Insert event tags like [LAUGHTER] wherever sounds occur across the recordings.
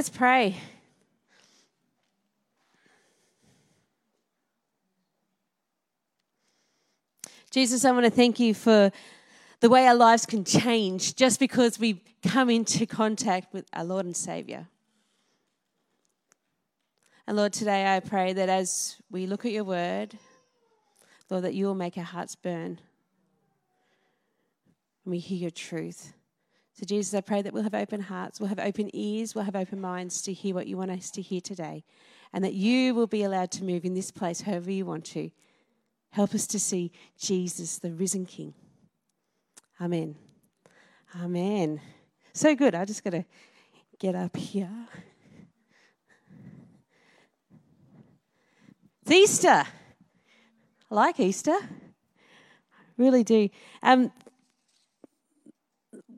Let's pray. Jesus, I want to thank you for the way our lives can change just because we come into contact with our Lord and Savior. And Lord, today I pray that as we look at your word, Lord, that you will make our hearts burn when we hear your truth. So, Jesus, I pray that we'll have open hearts, we'll have open ears, we'll have open minds to hear what you want us to hear today, and that you will be allowed to move in this place however you want to. Help us to see Jesus, the risen King. Amen. Amen. So good. I just got to get up here. It's Easter. I like Easter. I really do. Um,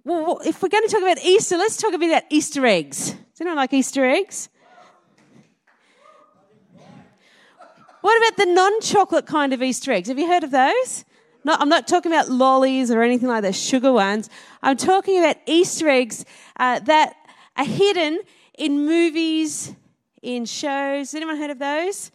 well, if we're going to talk about Easter, let's talk a bit about Easter eggs. Does anyone like Easter eggs? What about the non chocolate kind of Easter eggs? Have you heard of those? Not, I'm not talking about lollies or anything like the sugar ones. I'm talking about Easter eggs uh, that are hidden in movies, in shows. Has anyone heard of those?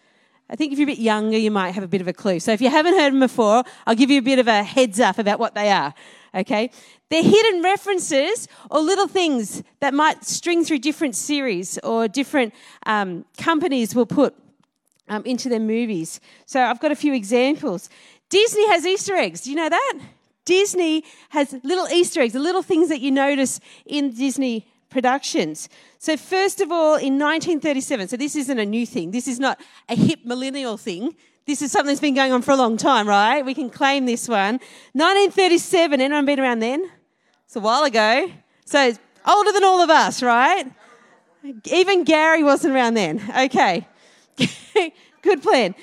I think if you're a bit younger, you might have a bit of a clue. So if you haven't heard them before, I'll give you a bit of a heads up about what they are. Okay? They're hidden references or little things that might string through different series or different um, companies will put um, into their movies. So I've got a few examples. Disney has Easter eggs. Do you know that? Disney has little Easter eggs, the little things that you notice in Disney productions. So, first of all, in 1937, so this isn't a new thing, this is not a hip millennial thing. This is something that's been going on for a long time, right? We can claim this one. 1937, anyone been around then? It's a while ago. So, it's older than all of us, right? Even Gary wasn't around then. Okay. [LAUGHS] Good plan.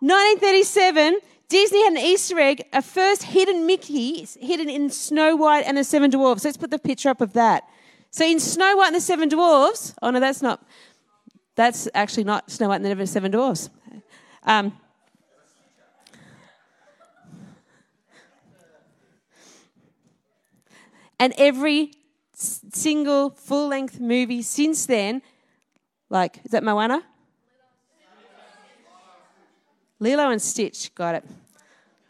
1937, Disney had an Easter egg, a first hidden Mickey hidden in Snow White and the Seven Dwarfs. Let's put the picture up of that. So in Snow White and the Seven Dwarfs, oh no, that's not, that's actually not Snow White and the Seven Dwarfs. Um, and every single full length movie since then, like, is that Moana? Lilo and Stitch, got it.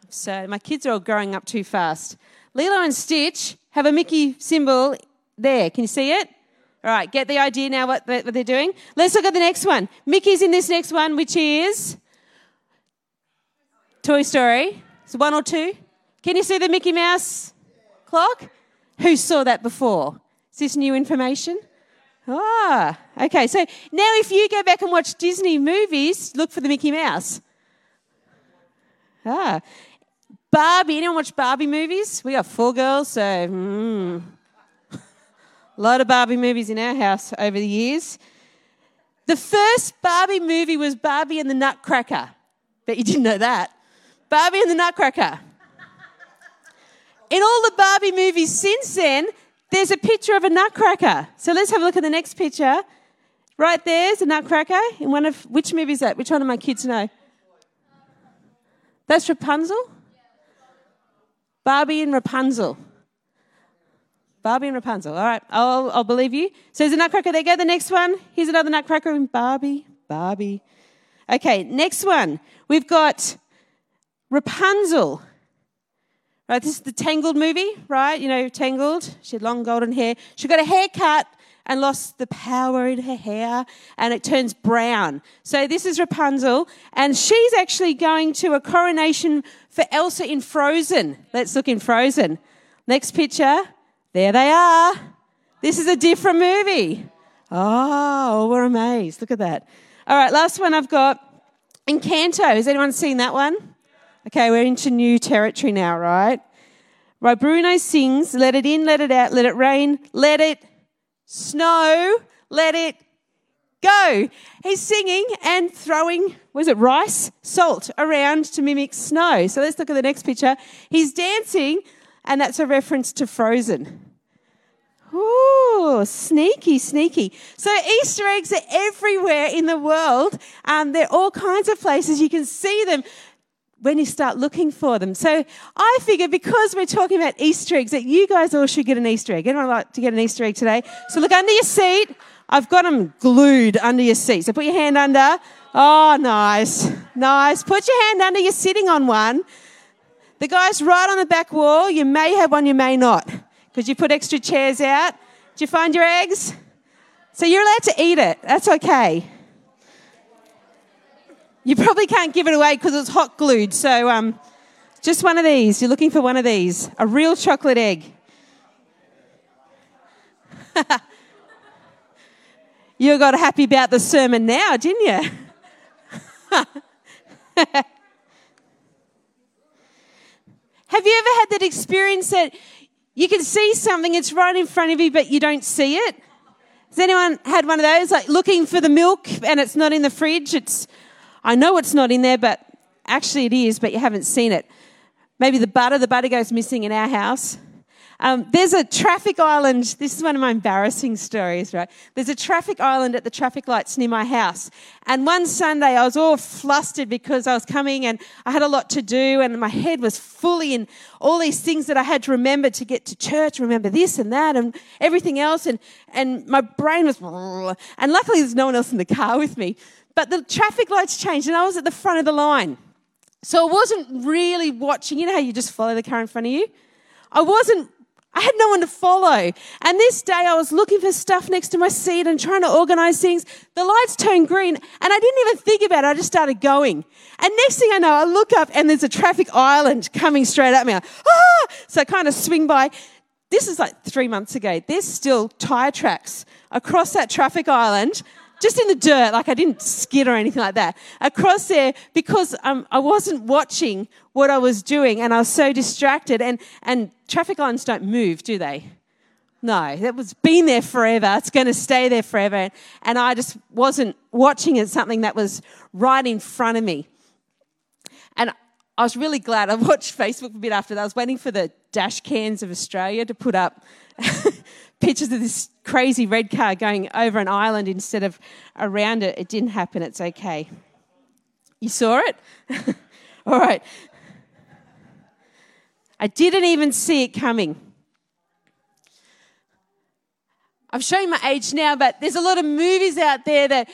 So my kids are all growing up too fast. Lilo and Stitch have a Mickey symbol there. Can you see it? All right, get the idea now what, what they're doing. Let's look at the next one. Mickey's in this next one, which is Toy Story. It's one or two. Can you see the Mickey Mouse clock? Who saw that before? Is this new information? Ah, okay. So now if you go back and watch Disney movies, look for the Mickey Mouse. Ah. Barbie. Anyone watch Barbie movies? We got four girls, so mm. a [LAUGHS] lot of Barbie movies in our house over the years. The first Barbie movie was Barbie and the Nutcracker. Bet you didn't know that. Barbie and the Nutcracker. In all the Barbie movies since then, there's a picture of a nutcracker. So let's have a look at the next picture. Right there's a nutcracker in one of which movie is that? Which one of my kids know? That's Rapunzel? Barbie and Rapunzel. Barbie and Rapunzel. All right, I'll, I'll believe you. So there's a nutcracker. There go. The next one. Here's another nutcracker in Barbie. Barbie. Okay, next one. We've got Rapunzel. Right, this is the Tangled movie, right? You know, Tangled. She had long golden hair. She got a haircut and lost the power in her hair and it turns brown. So this is Rapunzel and she's actually going to a coronation for Elsa in Frozen. Let's look in Frozen. Next picture. There they are. This is a different movie. Oh, we're amazed. Look at that. All right, last one I've got Encanto. Has anyone seen that one? Okay, we're into new territory now, right? Right, Bruno sings, let it in, let it out, let it rain, let it snow, let it go. He's singing and throwing, was it rice, salt around to mimic snow. So let's look at the next picture. He's dancing, and that's a reference to Frozen. Ooh, sneaky, sneaky. So Easter eggs are everywhere in the world. Um, they're all kinds of places. You can see them when you start looking for them. So I figure because we're talking about Easter eggs, that you guys all should get an Easter egg. Anyone like to get an Easter egg today? So look under your seat, I've got them glued under your seat. So put your hand under. Oh, nice. Nice. Put your hand under. You're sitting on one. The guy's right on the back wall. You may have one, you may not, because you put extra chairs out. Did you find your eggs? So you're allowed to eat it. That's okay. You probably can't give it away because it's hot glued. So um, just one of these. You're looking for one of these. A real chocolate egg. [LAUGHS] you got happy about the sermon now, didn't you? [LAUGHS] Have you ever had that experience that you can see something, it's right in front of you, but you don't see it? Has anyone had one of those? Like looking for the milk and it's not in the fridge? It's, I know it's not in there, but actually it is, but you haven't seen it. Maybe the butter, the butter goes missing in our house. Um, there's a traffic island. This is one of my embarrassing stories, right? There's a traffic island at the traffic lights near my house. And one Sunday I was all flustered because I was coming and I had a lot to do and my head was fully in all these things that I had to remember to get to church, remember this and that and everything else. And, and my brain was, and luckily there's no one else in the car with me. But the traffic lights changed and I was at the front of the line. So I wasn't really watching. You know how you just follow the car in front of you? I wasn't I had no one to follow. And this day I was looking for stuff next to my seat and trying to organize things. The lights turned green and I didn't even think about it. I just started going. And next thing I know, I look up and there's a traffic island coming straight at me. ah! So I kind of swing by. This is like three months ago. There's still tire tracks across that traffic island just in the dirt, like I didn't skid or anything like that, across there because um, I wasn't watching what I was doing and I was so distracted. And, and traffic lines don't move, do they? No, that was been there forever. It's going to stay there forever. And I just wasn't watching it, something that was right in front of me. And I was really glad I [LAUGHS] watched Facebook a bit after that. I was waiting for the dash cams of Australia to put up [LAUGHS] pictures of this crazy red car going over an island instead of around it. It didn't happen. It's okay. You saw it? [LAUGHS] All right. I didn't even see it coming. I'm showing my age now, but there's a lot of movies out there that,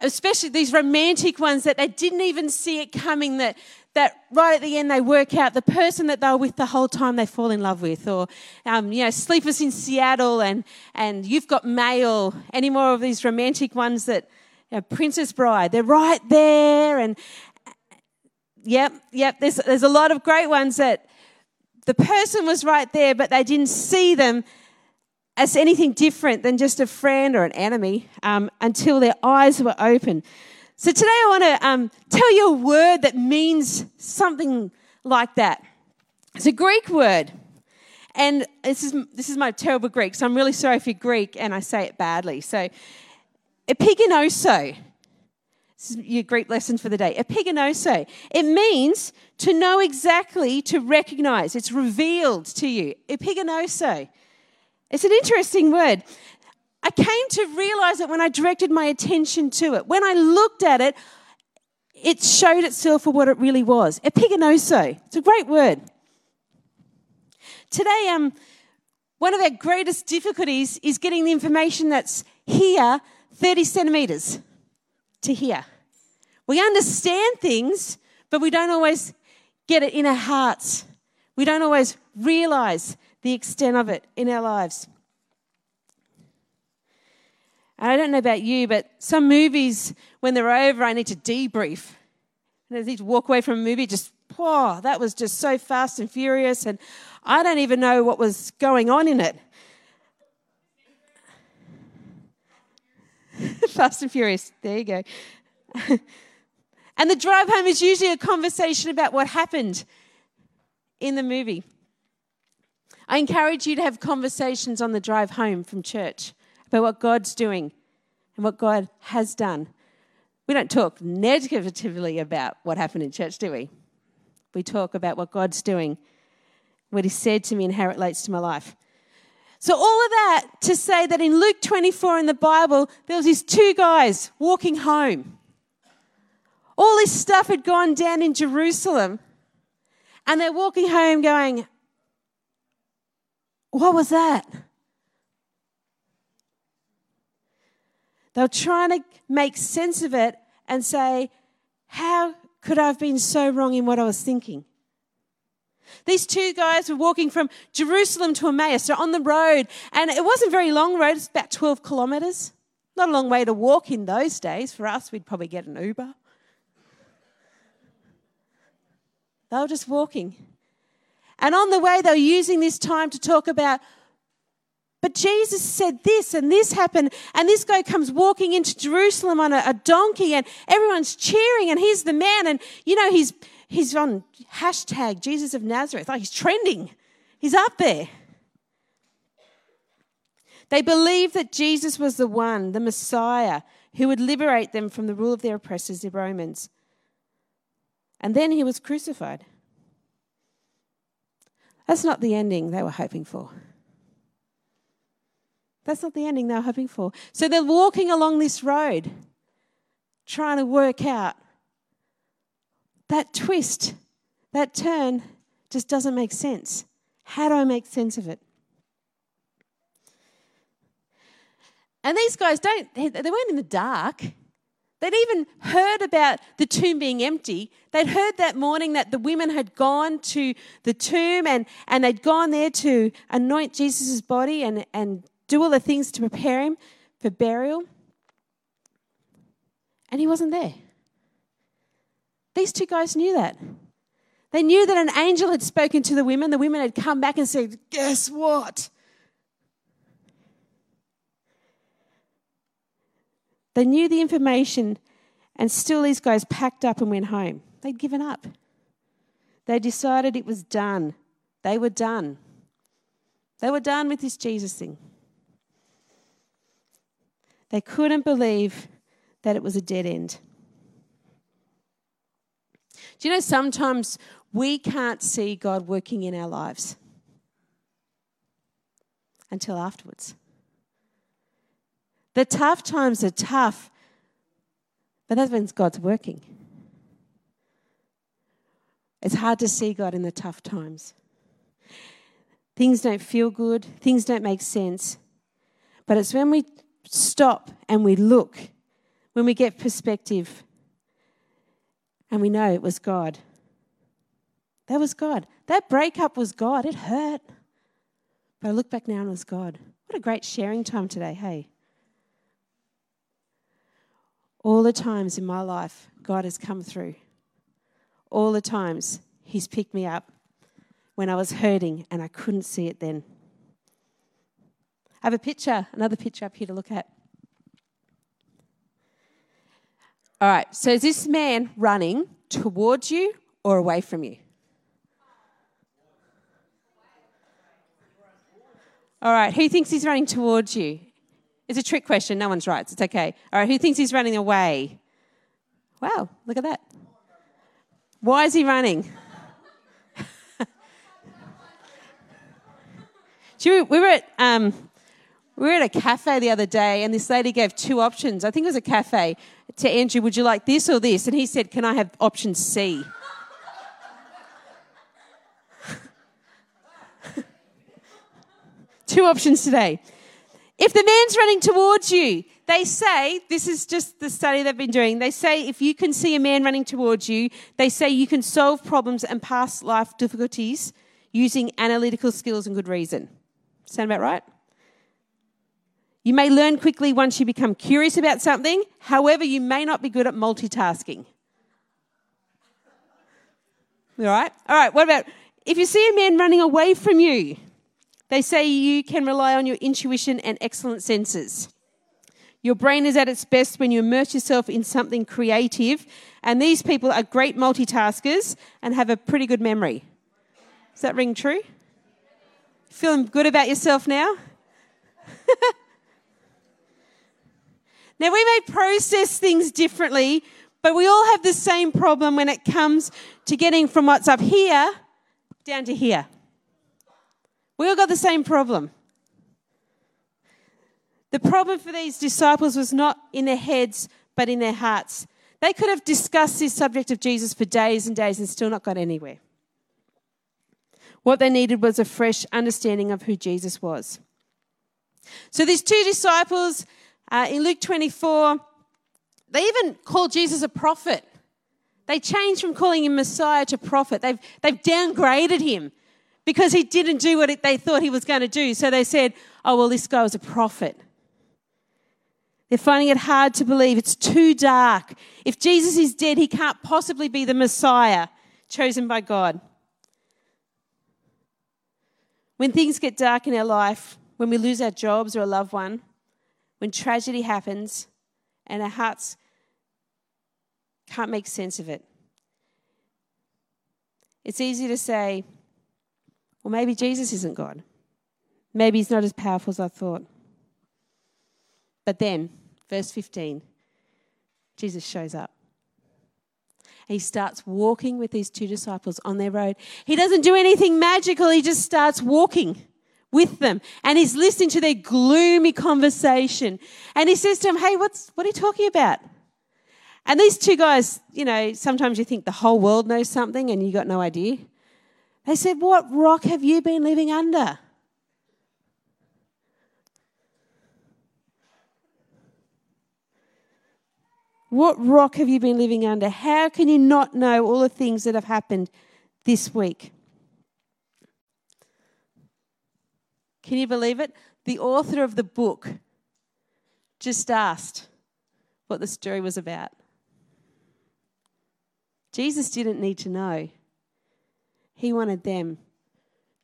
especially these romantic ones, that they didn't even see it coming, that that right at the end they work out the person that they were with the whole time they fall in love with, or um, you know, Sleepless in Seattle, and and You've Got Mail. Any more of these romantic ones that you know, Princess Bride? They're right there, and yep, yep. There's there's a lot of great ones that the person was right there, but they didn't see them as anything different than just a friend or an enemy um, until their eyes were open. So today I want to um, tell you a word that means something like that. It's a Greek word. And this is, this is my terrible Greek, so I'm really sorry if you're Greek and I say it badly. So, epiginosko. This is your Greek lesson for the day. Epiginosko. It means to know exactly, to recognize. It's revealed to you. Epiginosko. It's an interesting word. I came to realize it when I directed my attention to it. When I looked at it, it showed itself for what it really was. Epiginosko. It's a great word. Today, um, one of our greatest difficulties is getting the information that's here 30 centimeters to here. We understand things, but we don't always get it in our hearts. We don't always realize the extent of it in our lives. And I don't know about you, but some movies, when they're over, I need to debrief. And I need to walk away from a movie just, oh, that was just so fast and furious, and I don't even know what was going on in it. [LAUGHS] fast and furious, there you go. and the drive home is usually a conversation about what happened in the movie. I encourage you to have conversations on the drive home from church about what God's doing and what God has done. We don't talk negatively about what happened in church, do we? We talk about what God's doing, what He said to me, and how it relates to my life. So, all of that to say that in Luke 24 in the Bible, there was these two guys walking home. All this stuff had gone down in Jerusalem, and they're walking home going, What was that? They were trying to make sense of it and say, How could I have been so wrong in what I was thinking? These two guys were walking from Jerusalem to Emmaus. They're on the road, and it wasn't a very long road. It's about 12 kilometres. Not a long way to walk in those days. For us, we'd probably get an Uber. They were just walking. And on the way, they were using this time to talk about but Jesus said this and this happened, and this guy comes walking into Jerusalem on a, a, donkey, and everyone's cheering, and he's the man, and you know, he's he's on hashtag Jesus of Nazareth. Like he's trending. He's up there. They believed that Jesus was the one, the Messiah, who would liberate them from the rule of their oppressors, the Romans. And then he was crucified. That's not the ending they were hoping for. That's not the ending they were hoping for. So they're walking along this road, trying to work out that twist, that turn just doesn't make sense. How do I make sense of it? And these guys don't, they weren't in the dark. They'd even heard about the tomb being empty. They'd heard that morning that the women had gone to the tomb and, and they'd gone there to anoint Jesus' body and, and do all the things to prepare him for burial. And he wasn't there. These two guys knew that. They knew that an angel had spoken to the women. The women had come back and said, Guess what? They knew the information, and still these guys packed up and went home. They'd given up. They decided it was done. They were done. They were done with this Jesus thing. They couldn't believe that it was a dead end. Do you know sometimes we can't see God working in our lives until afterwards? The tough times are tough, but that's when God's working. It's hard to see God in the tough times. Things don't feel good, things don't make sense. But it's when we stop and we look, when we get perspective, and we know it was God. That was God. That breakup was God. It hurt. But I look back now and it was God. What a great sharing time today, hey? All the times in my life, God has come through. All the times He's picked me up when I was hurting and I couldn't see it then. I have a picture, another picture up here to look at. All right, so is this man running towards you or away from you? All right, who thinks he's running towards you? It's a trick question. No one's right. It's okay. All right, who thinks he's running away? Wow, look at that. Why is he running? [LAUGHS] we were at um, we were at a cafe the other day, and this lady gave two options. I think it was a cafe to Andrew, Would you like this or this? And he said, Can I have option C? [LAUGHS] two options today. If the man's running towards you, they say, this is just the study they've been doing, they say if you can see a man running towards you, they say you can solve problems and past life difficulties using analytical skills and good reason. Sound about right? You may learn quickly once you become curious about something. However, you may not be good at multitasking. All right? All right, what about if you see a man running away from you? They say you can rely on your intuition and excellent senses. Your brain is at its best when you immerse yourself in something creative, and these people are great multitaskers and have a pretty good memory. Does that ring true? Feeling good about yourself now? [LAUGHS] Now, we may process things differently, but we all have the same problem when it comes to getting from what's up here down to here. We all got the same problem. The problem for these disciples was not in their heads, but in their hearts. They could have discussed this subject of Jesus for days and days and still not got anywhere. What they needed was a fresh understanding of who Jesus was. So these two disciples Uh, in Luke 24, they even call Jesus a prophet. They changed from calling him Messiah to prophet. They've, they've downgraded him because he didn't do what they thought he was going to do. So they said, oh, well, this guy was a prophet. They're finding it hard to believe. It's too dark. If Jesus is dead, he can't possibly be the Messiah chosen by God. When things get dark in our life, when we lose our jobs or a loved one, when tragedy happens and our hearts can't make sense of it, it's easy to say, well, maybe Jesus isn't God. Maybe he's not as powerful as I thought. But then, verse 15, Jesus shows up. He starts walking with these two disciples on their road. He doesn't do anything magical, he just starts walking with them and he's listening to their gloomy conversation. And he says to them, Hey, what's, what are you talking about? And these two guys, you know, sometimes you think the whole world knows something and you got no idea. They said, What rock have you been living under? What rock have you been living under? How can you not know all the things that have happened this week? Can you believe it? The author of the book just asked what the story was about. Jesus didn't need to know, he wanted them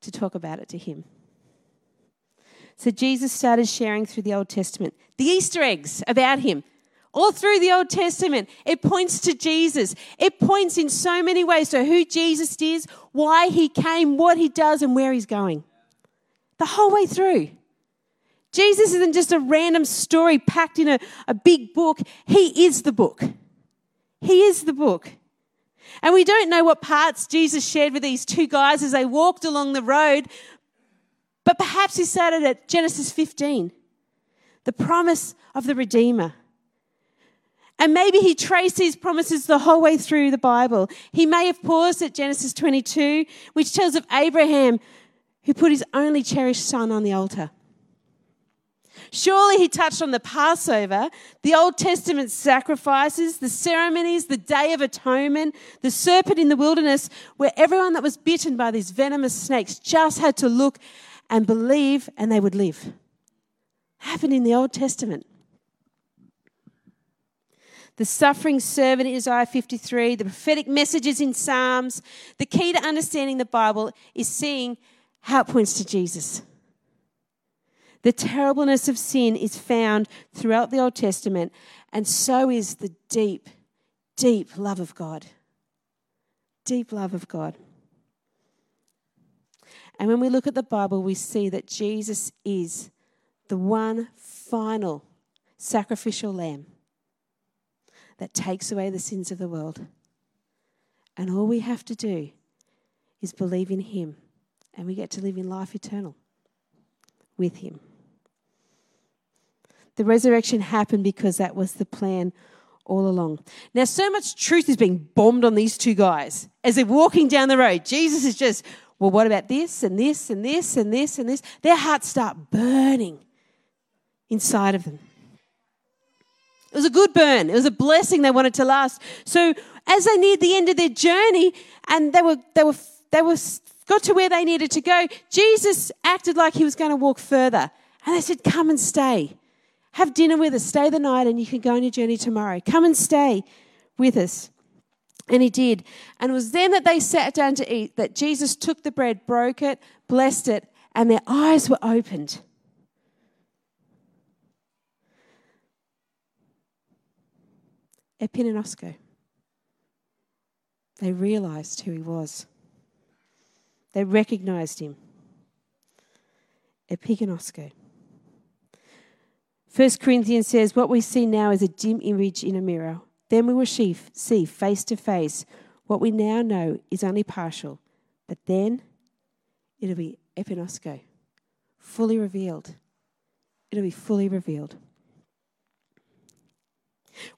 to talk about it to him. So Jesus started sharing through the Old Testament the Easter eggs about him all through the Old Testament, it points to Jesus. It points in so many ways to who Jesus is, why he came, what he does, and where he's going. The whole way through. Jesus isn't just a random story packed in a, a big book, he is the book. He is the book. And we don't know what parts Jesus shared with these two guys as they walked along the road, but perhaps he started at Genesis 15, the promise of the Redeemer. And maybe he traced these promises the whole way through the Bible. He may have paused at Genesis 22, which tells of Abraham who put his only cherished son on the altar. Surely he touched on the Passover, the Old Testament sacrifices, the ceremonies, the Day of Atonement, the serpent in the wilderness, where everyone that was bitten by these venomous snakes just had to look and believe and they would live. Happened in the Old Testament the suffering servant in Isaiah 53, the prophetic messages in Psalms. The key to understanding the Bible is seeing how it points to Jesus. The terribleness of sin is found throughout the Old Testament, and so is the deep, deep love of God. Deep love of God. And when we look at the Bible, we see that Jesus is the one final sacrificial lamb that takes away the sins of the world. And all we have to do is believe in Him, and we get to live in life eternal with Him. The resurrection happened because that was the plan all along. Now, so much truth is being bombed on these two guys as they're walking down the road. Jesus is just, well, what about this and this and this and this and this? Their hearts start burning inside of them. It was a good burn. It was a blessing they wanted to last. So as they neared the end of their journey and they were they were they were got to where they needed to go, Jesus acted like he was going to walk further. And they said, Come and stay. Have dinner with us. Stay the night and you can go on your journey tomorrow. Come and stay with us. And he did. And it was then that they sat down to eat that Jesus took the bread, broke it, blessed it, and their eyes were opened. epiginosko. They realized who he was. They recognized him. Epiginosko. First Corinthians says, What we see now is a dim image in a mirror. Then we will see face to face. What we now know is only partial, but then it'll be epiginosko, fully revealed. It'll be fully revealed.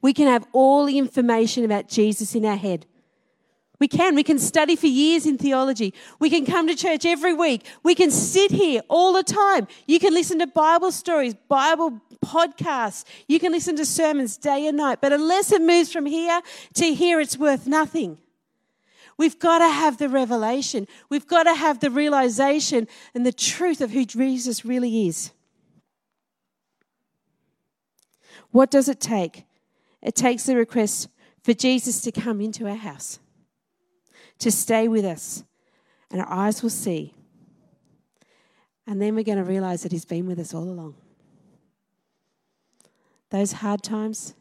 We can have all the information about Jesus in our head. We can. We can study for years in theology. We can come to church every week. We can sit here all the time. You can listen to Bible stories, Bible podcasts. You can listen to sermons day and night. But unless it moves from here to here, it's worth nothing. We've got to have the revelation. We've got to have the realization and the truth of who Jesus really is. What does it take? It takes the request for Jesus to come into our house to stay with us, and our eyes will see. And then we're going to realize that He's been with us all along. Those hard times,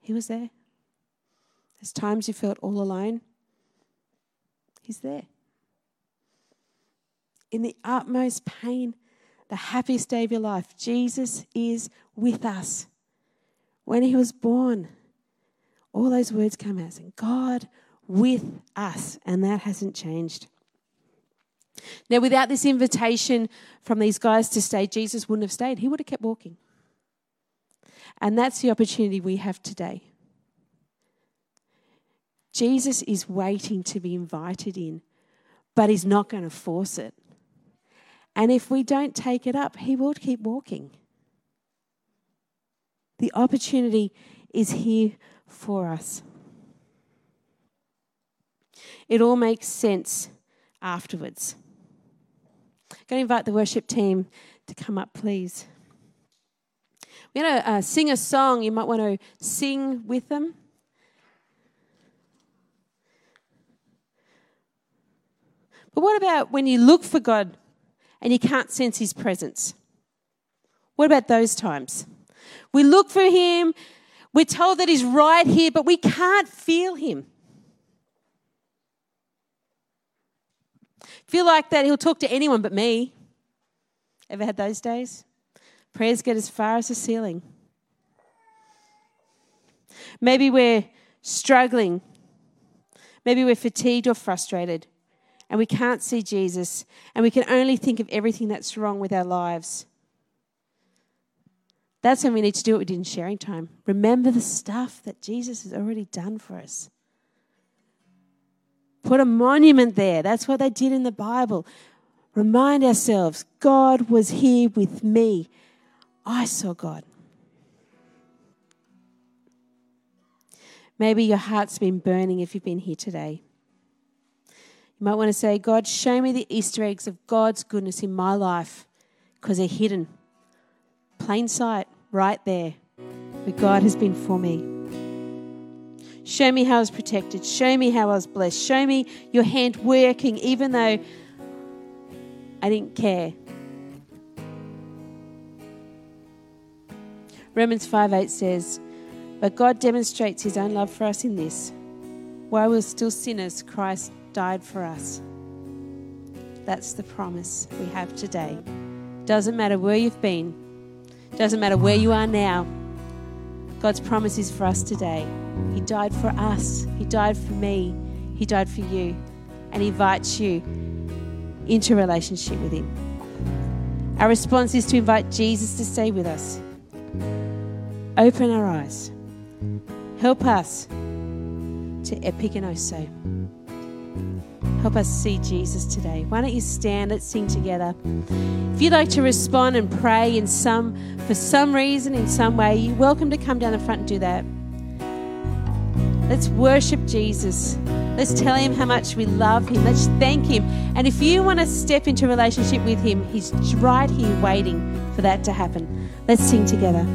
He was there. Those times you felt all alone, He's there. In the utmost pain, the happiest day of your life, Jesus is with us. When He was born, all those words come out saying, God with us, and that hasn't changed. Now, without this invitation from these guys to stay, Jesus wouldn't have stayed. He would have kept walking. And that's the opportunity we have today. Jesus is waiting to be invited in, but he's not going to force it. And if we don't take it up, he will keep walking. The opportunity is here for us. It all makes sense afterwards. I'm going to invite the worship team to come up, please. We're going to uh, sing a song. You might want to sing with them. But what about when you look for God and you can't sense His presence? What about those times? We look for Him, we're told that He's right here, but we can't feel Him. Feel like that he'll talk to anyone but me. Ever had those days? Prayers get as far as the ceiling. Maybe we're struggling. Maybe we're fatigued or frustrated and we can't see Jesus and we can only think of everything that's wrong with our lives. That's when we need to do what we did in sharing time. Remember the stuff that Jesus has already done for us. Put a monument there. That's what they did in the Bible. Remind ourselves God was here with me. I saw God. Maybe your heart's been burning if you've been here today. You might want to say, God, show me the Easter eggs of God's goodness in my life because they're hidden. Plain sight, right there, where God has been for me. Show me how I was protected. Show me how I was blessed. Show me your hand working, even though I didn't care. Romans 5 8 says, But God demonstrates his own love for us in this. While we were still sinners, Christ died for us. That's the promise we have today. Doesn't matter where you've been, doesn't matter where you are now. God's promise is for us today. He died for us, He died for me, He died for you, and He invites you into a relationship with Him. Our response is to invite Jesus to stay with us. Open our eyes. Help us to epiginosko. Help us see Jesus today. Why don't you stand? Let's sing together. If you'd like to respond and pray in some, for some reason, in some way, you're welcome to come down the front and do that. Let's worship Jesus. Let's tell him how much we love him. Let's thank him. And if you want to step into a relationship with him, he's right here waiting for that to happen. Let's sing together.